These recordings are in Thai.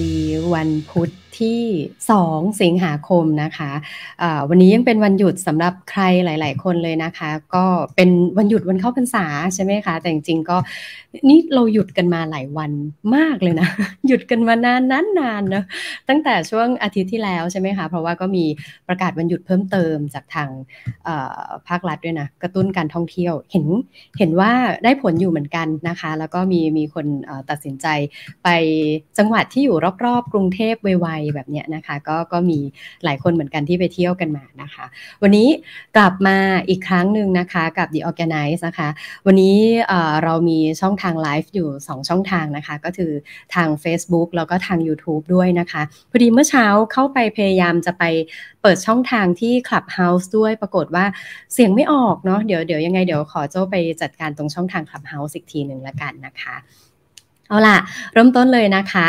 ดีวันพุธที่ 2 สิงหาคมนะคะะวันนี้ยังเป็นวันหยุดสำหรับใครหลาย ๆ คนเลยนะคะ ก็เป็นวันหยุดวันเข้าพรรษาใช่ไหมคะ แต่จริงๆก็นี่เราหยุดกันมาหลายวันมากเลยนะ หยุดกันมานานนานนานนะตั้งแต่ช่วงอาทิตย์ที่แล้วใช่ไหมคะ เพราะว่าก็มีประกาศวันหยุดเพิ่มเติมจากทางภาครัฐด้วยนะ กระตุ้นการท่องเที่ยวเห็นเห็นว่าได้ผลอยู่เหมือนกันนะคะ แล้วก็มีมีคนตัดสินใจไปจังหวัดที่อยู่รอบๆ กรุงเทพไวๆแบบเนี้ยนะคะ ก็ก็มีหลายคนเหมือนกันที่ไปเที่ยวกันมานะคะ วันนี้กลับมาอีกครั้งหนึ่งนะคะกับ The Organize นะคะ วันนี้เรามีช่องทางไลฟ์อยู่ 2 ช่องทางนะคะ ก็คือทาง Facebook แล้วก็ทาง YouTube ด้วยนะคะพอดีเมื่อเช้าเข้าไปพยายามจะไปเปิดช่องทางที่ Clubhouse ด้วยปรากฏว่าเสียงไม่ออกเนาะเดี๋ยวเดี๋ยวยังไงเดี๋ยวขอโจ้ไปจัดการตรงช่องทาง Clubhouse อีกทีหนึ่งละกันนะคะ เอาล่ะ เริ่มต้นเลยนะคะ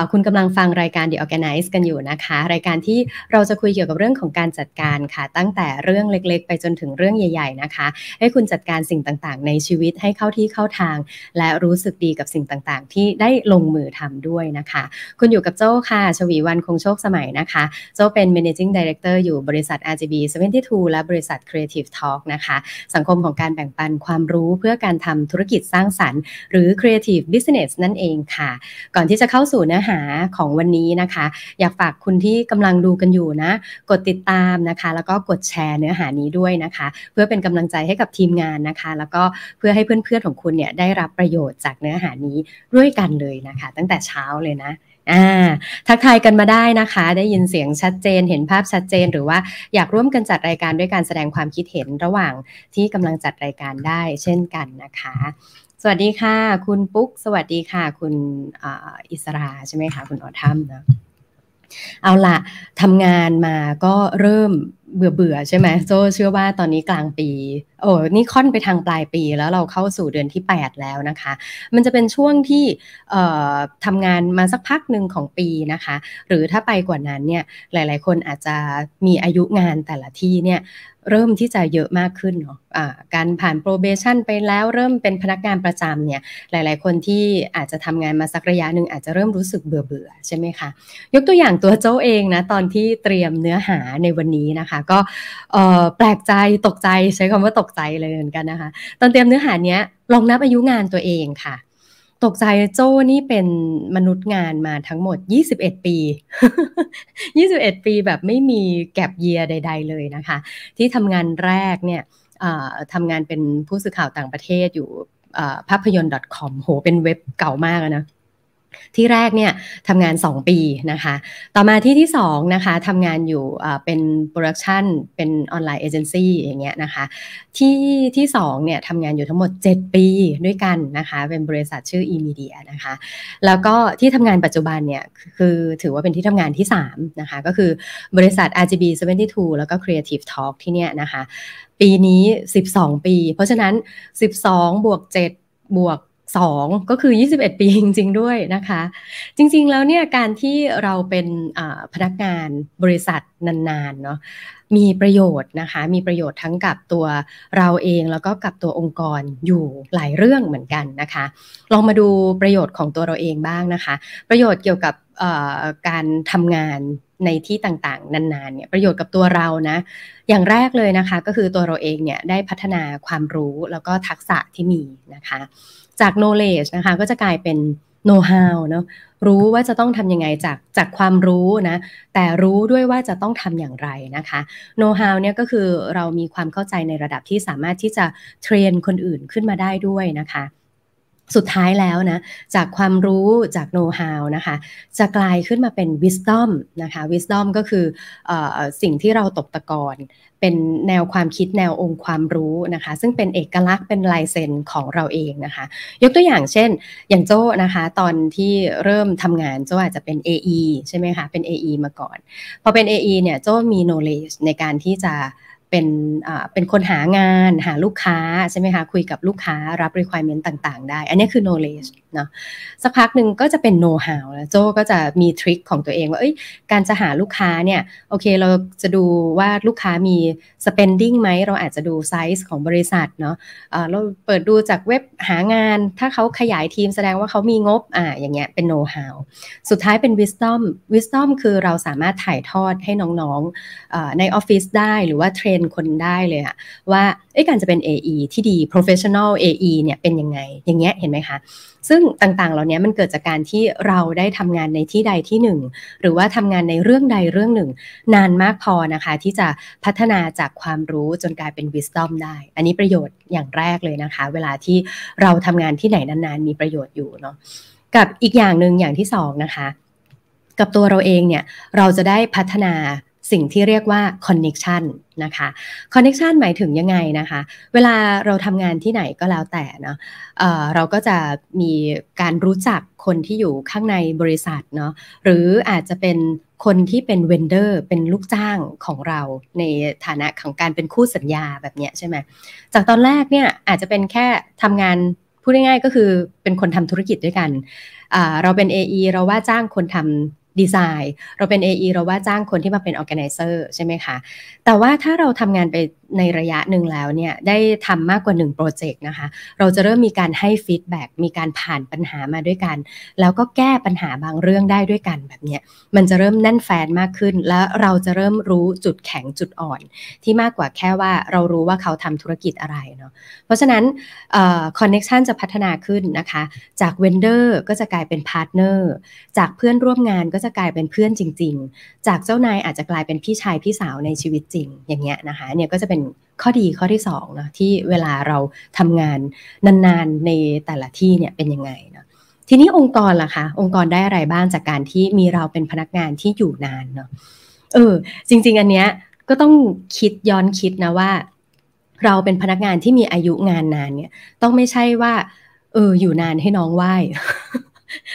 ะคุณกำลังฟังรายการ The Organize กันอยู่นะคะ รายการที่เราจะคุยเกี่ยวกับเรื่องของการจัดการค่ะ ตั้งแต่เรื่องเล็กๆ ไปจนถึงเรื่องใหญ่ๆนะคะ ให้คุณจัดการสิ่งต่างๆ ในชีวิตให้เข้าที่เข้าทาง และรู้สึกดีกับสิ่งต่างๆ ที่ได้ลงมือทำด้วยนะคะ คุณอยู่กับโจ้ค่ะ ชวีวันคงโชคสมัยนะคะ โจ้เป็น managing director อยู่บริษัท RGB 72 และบริษัท Creative Talk นะคะ สังคมของการแบ่งปันความรู้เพื่อการทำธุรกิจสร้างสรรค์ หรือ creative business นั่นเองค่ะ ก่อนที่จะเข้าสู่เนื้อหาของวันนี้นะคะ อยากฝากคุณที่กำลังดูกันอยู่นะ กดติดตามนะคะ แล้วก็กดแชร์เนื้อหานี้ด้วยนะคะ เพื่อเป็นกำลังใจให้กับทีมงานนะคะ แล้วก็เพื่อให้เพื่อนๆของคุณเนี่ยได้รับประโยชน์จากเนื้อหานี้ด้วยกันเลยนะคะ ตั้งแต่เช้าเลยนะอ่าทักทายกันมาได้นะคะ ได้ยินเสียงชัดเจน เห็นภาพชัดเจน หรือว่าอยากร่วมกันจัดรายการด้วยการแสดงความคิดเห็นระหว่างที่กำลังจัดรายการได้เช่นกันนะคะ สวัสดีค่ะ คุณปุ๊ก สวัสดีค่ะ คุณอิสราใช่ไหมคะ คุณออทัมนะเอาละทำงานมาก็เริ่มเบื่อเบื่อใช่ไหมโจเชื่อว่าตอนนี้กลางปี โอ้นี่ค่อนไปทางปลายปีแล้วเราเข้าสู่เดือนที่ 8 แล้วนะคะ มันจะเป็นช่วงที่ทำงานมาสักพักหนึ่งของปีนะคะ หรือถ้าไปกว่านั้นเนี่ยหลาย ๆ คนอาจจะมีอายุงานแต่ละที่เนี่ย เริ่มที่จะเยอะมากขึ้นเนาะะการผ่าน probation ไปแล้วเริ่มเป็นพนักงานประจำเนี่ยหลาย ๆ คนที่อาจจะทำงานมาสักระยะหนึ่งอาจจะเริ่มรู้สึกเบื่อเบื่อใช่ไหมคะ ยกตัวอย่างตัวโจ้าเองนะตอนที่เตรียมเนื้อหาในวันนี้นะคะ ก็แปลกใจตกใจใช้คำว่าตกใจเลยเหมือนกันนะคะ ตอนเตรียมเนื้อหาเนี้ยลองนับอายุงานตัวเองค่ะ ตกใจโจ้นี่เป็นมนุษย์งานมาทั้งหมด 21 ปี 21 ปีแบบไม่มีแก็บเยียใด ๆ เลยนะคะ ที่ทำงานแรกเนี่ยทำงานเป็นผู้สื่อข่าวต่างประเทศอยู่ภาพยนตร์ .com โห เป็นเว็บเก่ามากนะ ที่แรกเนี่ยทำงาน 2 ปีนะคะ ต่อมาที่ที่2นะคะทำงานอยู่เป็น production เป็นออนไลน์เอเจนซี่อย่างเงี้ยนะคะ ที่ที่2เนี่ยทำงานอยู่ทั้งหมด 7 ปีด้วยกันนะคะ เป็นบริษัทชื่อ e-media นะคะ แล้วก็ที่ทำงานปัจจุบันเนี่ยคือถือว่าเป็นที่ทำงานที่3นะคะก็คือบริษัท RGB 72 แล้วก็ Creative Talk ที่เนี่ยนะคะ ปีนี้ 12 ปี เพราะฉะนั้น 12 บวก 7 บวก 2 ก็คือ 21 ปีจริง ๆ ด้วยนะคะ จริง ๆ แล้วเนี่ยการที่เราเป็นพนักงานบริษัทนานๆเนาะมีประโยชน์นะคะ มีประโยชน์ทั้งกับตัวเราเองแล้วก็กับตัวองค์กรอยู่หลายเรื่องเหมือนกันนะคะ ลองมาดูประโยชน์ของตัวเราเองบ้างนะคะ ประโยชน์เกี่ยวกับการทำงานในที่ต่างๆ นานๆเนี่ยประโยชน์กับตัวเรานะ อย่างแรกเลยนะคะ ก็คือตัวเราเองเนี่ยได้พัฒนาความรู้แล้วก็ทักษะที่มีนะคะ จาก knowledge นะคะก็จะกลายเป็น know how เนาะรู้ว่าจะต้องทำยังไงจากจากความรู้นะแต่รู้ด้วยว่าจะต้องทำอย่างไรนะคะ know how เนี่ยก็คือเรามีความเข้าใจในระดับที่สามารถที่จะเทรนคนอื่นขึ้นมาได้ด้วยนะคะ สุดท้ายแล้วนะจากความรู้จากโน้ตฮาวนะคะจะกลายขึ้นมาเป็น wisdom นะคะ wisdom ก็คืออสิ่งที่เราตกตะกอนเป็นแนวความคิดแนวองค์ความรู้นะคะ ซึ่งเป็นเอกลักษณ์เป็นลายเซ็นของเราเองนะคะ ยกตัวอย่างเช่น อย่างโจ้นะคะ ตอนที่เริ่มทำงานโจ้อาจจะเป็น AE ใช่ไหมคะ เป็น AE มาก่อน พอเป็น AE เนี่ยโจ้มี knowledge ในการที่จะ เป็นเป็นคนหางานหาลูกค้าใช่ไหมคะคุยกับลูกค้ารับ requirement ต่าง ๆ ได้ อันนี้คือ knowledge เนาะสักพักหนึ่งก็จะเป็น know how แล้วโจก็จะมี trick ของตัวเองว่าเอ้ยการจะหาลูกค้าเนี่ยโอเคเราจะดูว่าลูกค้ามี spending ไหมเราอาจจะดูไซส์ของบริษัทเนาะเราเปิดดูจากเว็บหางาน ถ้าเขาขยายทีมแสดงว่าเขามีงบอ่าอย่างเงี้ยเป็น know how สุดท้ายเป็น wisdom wisdom คือเราสามารถถ่ายทอดให้น้องๆในออฟฟิศได้หรือว่า train คนได้เลยอะว่าการจะเป็น AE ที่ดี professional AE เนี่ยเป็นยังไง อย่างเงี้ยเห็นไหมคะ ซึ่งต่างๆ เหล่านี้มันเกิดจากการที่เราได้ทำงานในที่ใดที่หนึ่ง หรือว่าทำงานในเรื่องใดเรื่องหนึ่ง นานมากพอนะคะ ที่จะพัฒนาจากความรู้จนกลายเป็น wisdom ได้ อันนี้ประโยชน์อย่างแรกเลยนะคะ เวลาที่เราทำงานที่ไหนนานๆ มีประโยชน์อยู่เนาะ กับอีกอย่างหนึ่งอย่างที่สองนะคะ กับตัวเราเองเนี่ย เราจะได้พัฒนา สิ่งที่เรียกว่า connection นะคะ connection หมายถึงยังไงนะคะ เวลาเราทำงานที่ไหนก็แล้วแต่เนาะเเราก็จะมีการรู้จักคนที่อยู่ข้างในบริษัทเนาะหรืออาจจะเป็นคนที่เป็นเวนเดอร์เป็นลูกจ้างของเราในฐานะของการเป็นคู่สัญญาแบบนี้ใช่ไหมจากตอนแรกเนี่ยอาจจะเป็นแค่ทำงานพูดง่ายๆก็คือเป็นคนทำธุรกิจด้วยกัน เราเป็น AE เราว่าจ้างคนทำ ดีไซน์ เราเป็น AE เราว่าจ้างคนที่มาเป็น organizer ใช่ไหมคะ แต่ว่าถ้าเราทำงานไปในระยะหนึ่งแล้วเนี่ยได้ทำมากกว่า1 project นะคะ เราจะเริ่มมีการให้ feedback มีการผ่านปัญหามาด้วยกัน แล้วก็แก้ปัญหาบางเรื่องได้ด้วยกันแบบนี้มันจะเริ่มแน่นแฟ้นมากขึ้น แล้วเราจะเริ่มรู้จุดแข็งจุดอ่อน ที่มากกว่าแค่ว่าเรารู้ว่าเขาทำธุรกิจอะไรเนาะเพราะฉะนั้น connection จะพัฒนาขึ้นนะคะ จาก vendor ก็จะกลายเป็น partner จากเพื่อนร่วมงานก็จะกลายเป็นเพื่อนจริง ๆ จากเจ้านายอาจจะกลายเป็นพี่ชายพี่สาวในชีวิตจริง อย่างเงี้ยนะคะเนี่ยก็จะเป็นข้อดีข้อที่2นะที่เวลาเราทำงานนานๆในแต่ละที่เนี่ยเป็นยังไงนะทีนี้องค์กรล่ะคะองค์กรได้อะไรบ้างจากการที่มีเราเป็นพนักงานที่อยู่นานเนาะเออจริง ๆ อันเนี้ยก็ต้องคิดย้อนคิดนะว่า เราเป็นพนักงานที่มีอายุงานนานเนี่ย ต้องไม่ใช่ว่า เอออยู่นานให้น้องไหว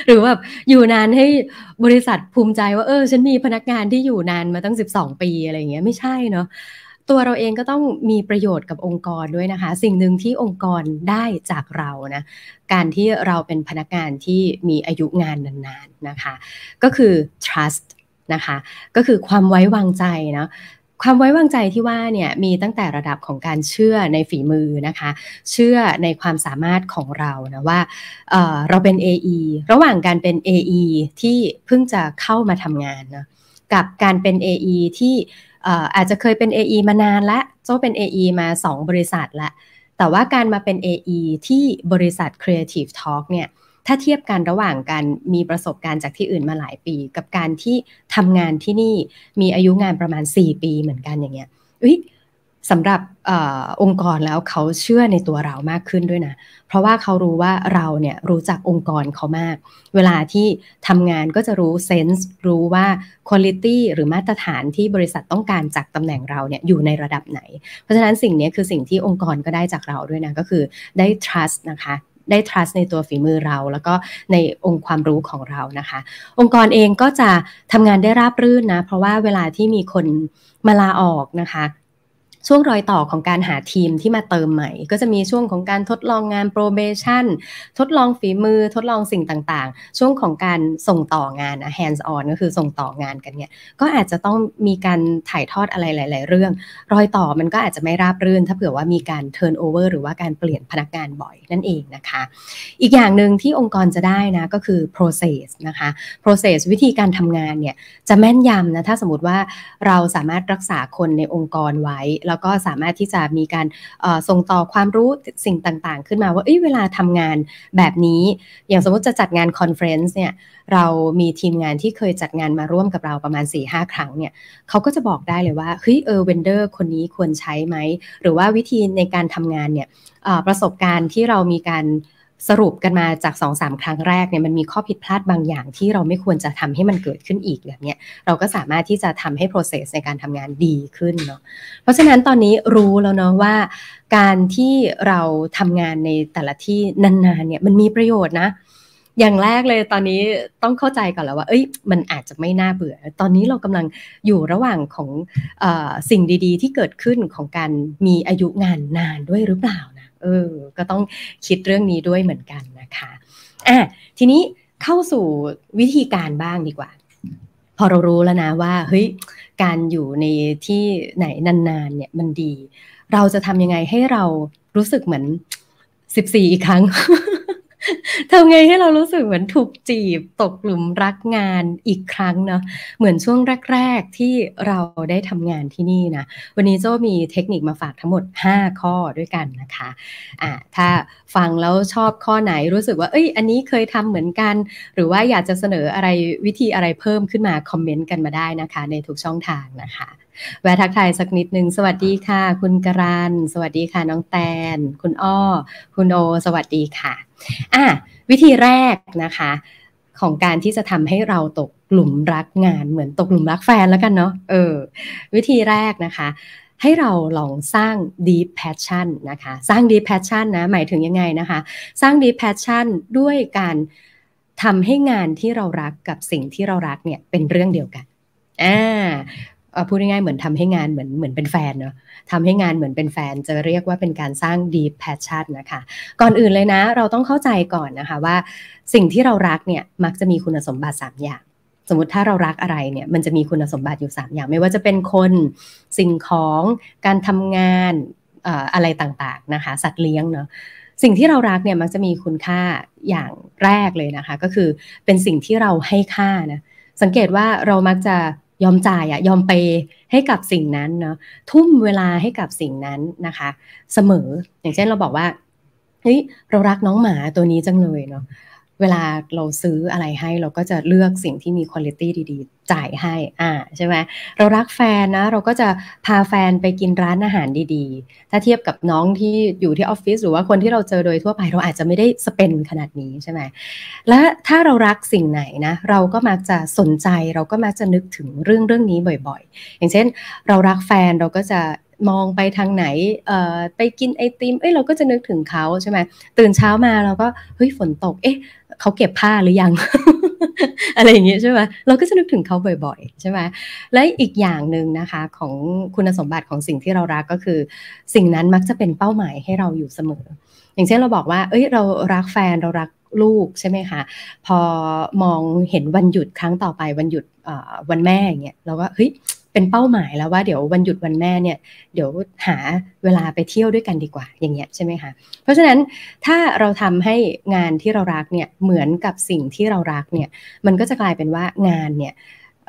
หรือแบบอยู่นานให้บริษัทภูมิใจว่าเออ ฉันมีพนักงานที่อยู่นานมาตั้ง 12 ปีอะไรเงี้ยไม่ใช่เนาะตัวเราเองก็ต้องมีประโยชน์กับองค์กรด้วยนะคะ สิ่งหนึ่งที่องค์กรได้จากเรานะการที่เราเป็นพนักงานที่มีอายุงานนานๆนะคะ ก็คือ trust นะคะ ก็คือความไว้วางใจนะ ความไว้วางใจที่ว่าเนี่ยมีตั้งแต่ระดับของการเชื่อในฝีมือนะคะ เชื่อในความสามารถของเรานะว่าเเราเป็น AE ระหว่างการเป็น AE ที่เพิ่งจะเข้ามาทำงานนะกับการเป็น AE ที่อาจจะเคยเป็น AE มานานและโจ้าเป็น AE มา 2 บริษัทละแต่ว่าการมาเป็น AE ที่บริษัท Creative Talk เนี่ย ถ้าเทียบกันระหว่างการมีประสบการณ์จากที่อื่นมาหลายปี กับการที่ทำงานที่นี่มีอายุงานประมาณ 4 ปีเหมือนกันอย่างเงี้ยสำหรับอองค์กรแล้วเขาเชื่อในตัวเรามากขึ้นด้วยนะ เพราะว่าเขารู้ว่าเราเนี่ยรู้จักองค์กรเขามาก เวลาที่ทำงานก็จะรู้เซนส์รู้ว่าคุณลิตี้หรือมาตรฐานที่บริษัทต้องการจากตำแหน่งเราเนี่ยอยู่ในระดับไหน เพราะฉะนั้นสิ่งนี้คือสิ่งที่องค์กรก็ได้จากเราด้วยนะ ก็คือได้ trust นะคะ ได้ trust ในตัวฝีมือเรา แล้วก็ในองค์ความรู้ของเรานะคะ องค์กรเองก็จะทำงานได้ราบรื่นนะ เพราะว่าเวลาที่มีคนมาลาออกนะคะ ช่วงรอยต่อของการหาทีมที่มาเติมใหม่ ก็จะมีช่วงของการทดลองงาน probation ทดลองฝีมือทดลองสิ่งต่างๆ ช่วงของการส่งต่องานนะ hands on ก็คือส่งต่องานกันเนี่ยก็อาจจะต้องมีการถ่ายทอดอะไรหลาย ๆ เรื่อง รอยต่อมันก็อาจจะไม่ราบรื่น ถ้าเผื่อว่ามีการ turn over หรือว่าการเปลี่ยนพนักงานบ่อยนั่นเองนะคะ อีกอย่างหนึ่งที่องค์กรจะได้นะก็คือ process นะคะ process วิธีการทำงานเนี่ยจะแม่นยำนะถ้าสมมติว่าเราสามารถรักษาคนในองค์กรไว้แล้วก็สามารถที่จะมีการส่งต่อความรู้สิ่งต่างๆ ขึ้นมาว่าเวลาทำงานแบบนี้ อย่างสมมติจะจัดงาน conference เนี่ยเรามีทีมงานที่เคยจัดงานมาร่วมกับเราประมาณ 4-5 ครั้งเนี่ยเขาก็จะบอกได้เลยว่าเฮ้ยเออเวนเดอร์คนนี้ควรใช้ไหม หรือว่าวิธีในการทำงานเนี่ยประสบการณ์ที่เรามีการ สรุปกันมาจาก2อสาครั้งแรกเนี่ยมันมีข้อผิดพลาดบางอย่างที่เราไม่ควรจะทำให้มันเกิดขึ้นอีกแบบนี้เราก็สามารถที่จะทำให้ process ในการทำงานดีขึ้นเนาะเพราะฉะนั้นตอนนี้รู้แล้วเนาะว่า การที่เราทำงานในแต่ละที่นานๆเนี่ยมันมีประโยชน์นะ อย่างแรกเลยตอนนี้ต้องเข้าใจก่อนแล้วว่า เอ้ย มันอาจจะไม่น่าเบื่อ ตอนนี้เรากำลังอยู่ระหว่างของอสิ่งดีๆ ที่เกิดขึ้นของการมีอายุงานนานด้วยหรือเปล่านะ เออ ก็ต้องคิดเรื่องนี้ด้วยเหมือนกันนะคะอะทีนี้เข้าสู่วิธีการบ้างดีกว่า พอเรารู้แล้วนะว่าเฮ้ยการอยู่ในที่ไหนนานๆเนี่ยมันดี เราจะทำยังไงให้เรารู้สึกเหมือนสิบสี่อีกครั้ง ทำไงให้เรารู้สึกเหมือนถูกจีบตกหลุมรักงานอีกครั้งเนาะเหมือนช่วงแรก ๆ ที่เราได้ทำงานที่นี่นะวันนี้โจ้มีเทคนิคมาฝากทั้งหมด 5 ข้อด้วยกันนะคะอ่าถ้าฟังแล้วชอบข้อไหนรู้สึกว่า เอ้ย อันนี้เคยทำเหมือนกัน หรือว่าอยากจะเสนออะไรวิธีอะไรเพิ่มขึ้นมาคอมเมนต์กันมาได้นะคะ ในทุกช่องทางนะคะ แวะทักทายสักนิดนึง สวัสดีค่ะ คุณกรัน สวัสดีค่ะ น้องแตน คุณอ้อ คุณโอ สวัสดีค่ะ อะ วิธีแรกนะคะ ของการที่จะทำให้เราตกหลุมรักงานเหมือนตกหลุมรักแฟนแล้วกันเนาะ เออ วิธีแรกนะคะให้เราลองสร้าง deep passion นะคะ สร้าง deep passion นะ หมายถึงยังไงนะคะ สร้าง deep passion ด้วยการทำให้งานที่เรารักกับสิ่งที่เรารักเนี่ยเป็นเรื่องเดียวกัน อ่า พูดง่ายๆเหมือนทำให้งานเหมือนเหมือนเป็นแฟนเนาะทำให้งานเหมือนเป็นแฟน จะเรียกว่าเป็นการสร้าง deep passion นะคะ ก่อนอื่นเลยนะ เราต้องเข้าใจก่อนนะคะว่า สิ่งที่เรารักเนี่ยมักจะมีคุณสมบัติ 3 อย่างสมมติถ้าเรารักอะไรเนี่ยมันจะมีคุณสมบัติอยู่ 3 อย่าง ไม่ว่าจะเป็นคนสิ่งของการทำงานอะไรต่างๆนะคะ สัตว์เลี้ยงเนาะสิ่งที่เรารักเนี่ยมักจะมีคุณค่าอย่างแรกเลยนะคะ ก็คือเป็นสิ่งที่เราให้ค่านะสังเกตว่าเรามักจะ ยอมจ่ายอะยอมไปให้กับสิ่งนั้นเนาะทุ่มเวลาให้กับสิ่งนั้นนะคะ เสมออย่างเช่นเราบอกว่าเฮ้ยเรารักน้องหมาตัวนี้จังเลยเนาะ เวลาเราซื้ออะไรให้เราก็จะเลือกสิ่งที่มีคุณภาพดีๆ จ่ายให้อ่าใช่ไหมเรารักแฟนนะ เราก็จะพาแฟนไปกินร้านอาหารดีๆ ถ้าเทียบกับน้องที่อยู่ที่ออฟฟิศหรือว่าคนที่เราเจอโดยทั่วไปเราอาจจะไม่ได้สเปนขนาดนี้ใช่ไหมและถ้าเรารักสิ่งไหนนะ เราก็มักจะสนใจเราก็มักจะนึกถึงเรื่องเรื่องนี้บ่อยๆ อย่างเช่น เรารักแฟนเราก็จะมองไปทางไหน เอ่อ ไปกินไอติม เอ้ย เราก็จะนึกถึงเขาใช่ไหม ตื่นเช้ามาเราก็ เฮ้ย ฝนตก เอ๊ะ เขาเก็บผ้าหรือยัง อะไรอย่างเงี้ยใช่ไหมเราก็จะนึกถึงเขาบ่อยๆ ใช่ไหมและอีกอย่างหนึ่งนะคะของคุณสมบัติของสิ่งที่เรารักก็คือ สิ่งนั้นมักจะเป็นเป้าหมายให้เราอยู่เสมอ อย่างเช่นเราบอกว่า เอ้ยเรารักแฟนเรารักลูกใช่ไหมคะพอมองเห็นวันหยุดครั้งต่อไปวันหยุดวันแม่อย่างเงี้ยเราก็เฮ้ย เป็นเป้าหมายแล้วว่าเดี๋ยววันหยุดวันแม่เนี่ยเดี๋ยวหาเวลาไปเที่ยวด้วยกันดีกว่าอย่างเงี้ยใช่ไหมคะเพราะฉะนั้นถ้าเราทำให้งานที่เรารักเนี่ยเหมือนกับสิ่งที่เรารักเนี่ยมันก็จะกลายเป็นว่างานเนี่ย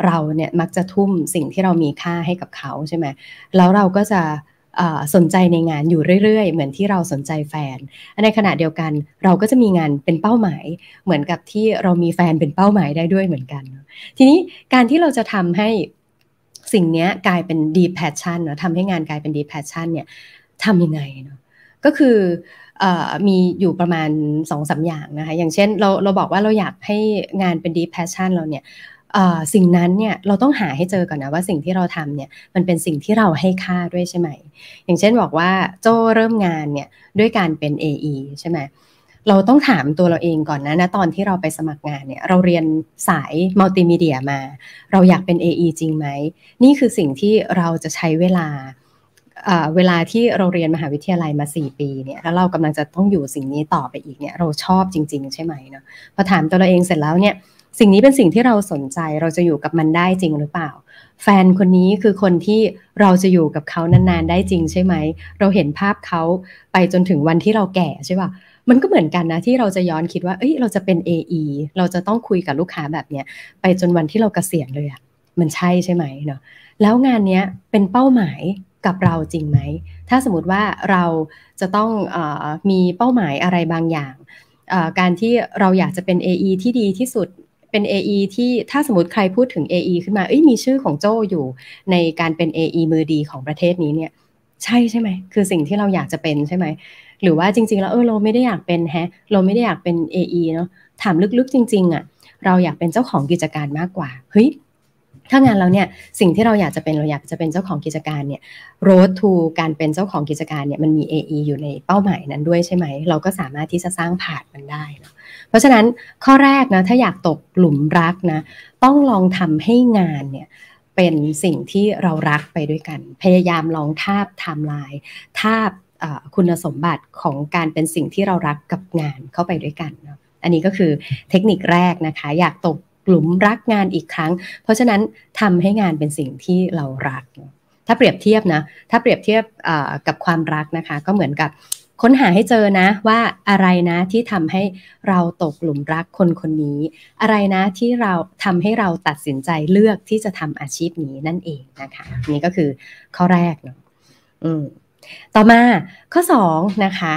เราเนี่ยมักจะทุ่มสิ่งที่เรามีค่าให้กับเขาใช่ไหมแล้วเราก็จะสนใจในงานอยู่เรื่อยๆ เหมือนที่เราสนใจแฟน ในขณะเดียวกันเราก็จะมีงานเป็นเป้าหมาย เหมือนกับที่เรามีแฟนเป็นเป้าหมายได้ด้วยเหมือนกัน ทีนี้การที่เราจะทำให้ สิ่งนี้กลายเป็น deep passion เนาะทำให้งานกลายเป็น deep passion เนี่ยทำยังไงเนาะก็คือมีอยู่ประมาณ2อสาอย่างนะคะ อย่างเช่นเราเราบอกว่าเราอยากให้งานเป็น deep passion เราเนี่ยสิ่งนั้นเนี่ยเราต้องหาให้เจอก่อนนะว่าสิ่งที่เราทำเนี่ยมันเป็นสิ่งที่เราให้ค่าด้วยใช่ไหม อย่างเช่นบอกว่าโจเริ่มงานเนี่ยด้วยการเป็น AE ใช่ไหม เราต้องถามตัวเราเองก่อนนะนะตอนที่เราไปสมัครงานเนี่ยเราเรียนสายมัลติมีเดียมา เราอยากเป็น AE จริงไหม นี่คือสิ่งที่เราจะใช้เวลาเวลาที่เราเรียนมหาวิทยาลัยมา 4 ปีเนี่ยแล้วเรากำลังจะต้องอยู่สิ่งนี้ต่อไปอีกเนี่ยเราชอบจริง ๆ ใช่ไหมเนาะพอถามตัวเราเองเสร็จแล้วเนี่ยสิ่งนี้เป็นสิ่งที่เราสนใจเราจะอยู่กับมันได้จริงหรือเปล่า แฟนคนนี้คือคนที่เราจะอยู่กับเขานานๆได้จริงใช่ไหม เราเห็นภาพเขาไปจนถึงวันที่เราแก่ใช่ป่ะ มันก็เหมือนกันนะที่เราจะย้อนคิดว่า เอ้ย เราจะเป็น AE เราจะต้องคุยกับลูกค้าแบบเนี้ยไปจนวันที่เรากเกษียณเลยอะมันใช่ใช่ไหมเนาะ แล้วงานเนี้ยเป็นเป้าหมายกับเราจริงไหม ถ้าสมมติว่าเราจะต้องอมีเป้าหมายอะไรบางอย่าง การที่เราอยากจะเป็น AE ที่ดีที่สุดเป็น AE ที่ถ้าสมมติใครพูดถึง AE ขึ้นมา เอ้ยมีชื่อของโจอยู่ในการเป็น AE มือดีของประเทศนี้เนี่ย ใช่ใช่ไหมคือสิ่งที่เราอยากจะเป็นใช่ไหมหรือว่าจริง ๆ แล้วเออเราไม่ได้อยากเป็นแฮะ เราไม่ได้อยากเป็น AE เนาะถามลึกๆ จริง ๆอะ่ะเราอยากเป็นเจ้าของกิจการมากกว่าเฮ้ยถ้างานเราเนี่ยสิ่งที่เราอยากจะเป็นเราอยากจะเป็นเจ้าของกิจการเนี่ย road to การเป็นเจ้าของกิจการเนี่ยมันมี AE อยู่ในเป้าหมายนั้นด้วยใช่ไหม เราก็สามารถที่จะสร้างผ่านมันได้เนาะเพราะฉะนั้นข้อแรกนะถ้าอยากตกหลุมรักนะต้องลองทำให้งานเนี่ย เป็นสิ่งที่เรารักไปด้วยกัน พยายามลองทาบไทม์ไลน์ทาบคุณสมบัติของการเป็นสิ่งที่เรารักกับงานเข้าไปด้วยกันอันนี้ก็คือเทคนิคแรกนะคะ อยากตกหลุมรักงานอีกครั้ง เพราะฉะนั้นทำให้งานเป็นสิ่งที่เรารัก ถ้าเปรียบเทียบนะ ถ้าเปรียบเทียบกับความรักนะคะ ก็เหมือนกับ ค้นหาให้เจอนะว่าอะไรนะที่ทำให้เราตกหลุมรักคนคนนี้ อะไรนะที่เราทำให้เราตัดสินใจเลือกที่จะทำอาชีพนี้นั่นเองนะคะ นี่ก็คือข้อแรกเนาะอืมต่อมาข้อ2นะคะ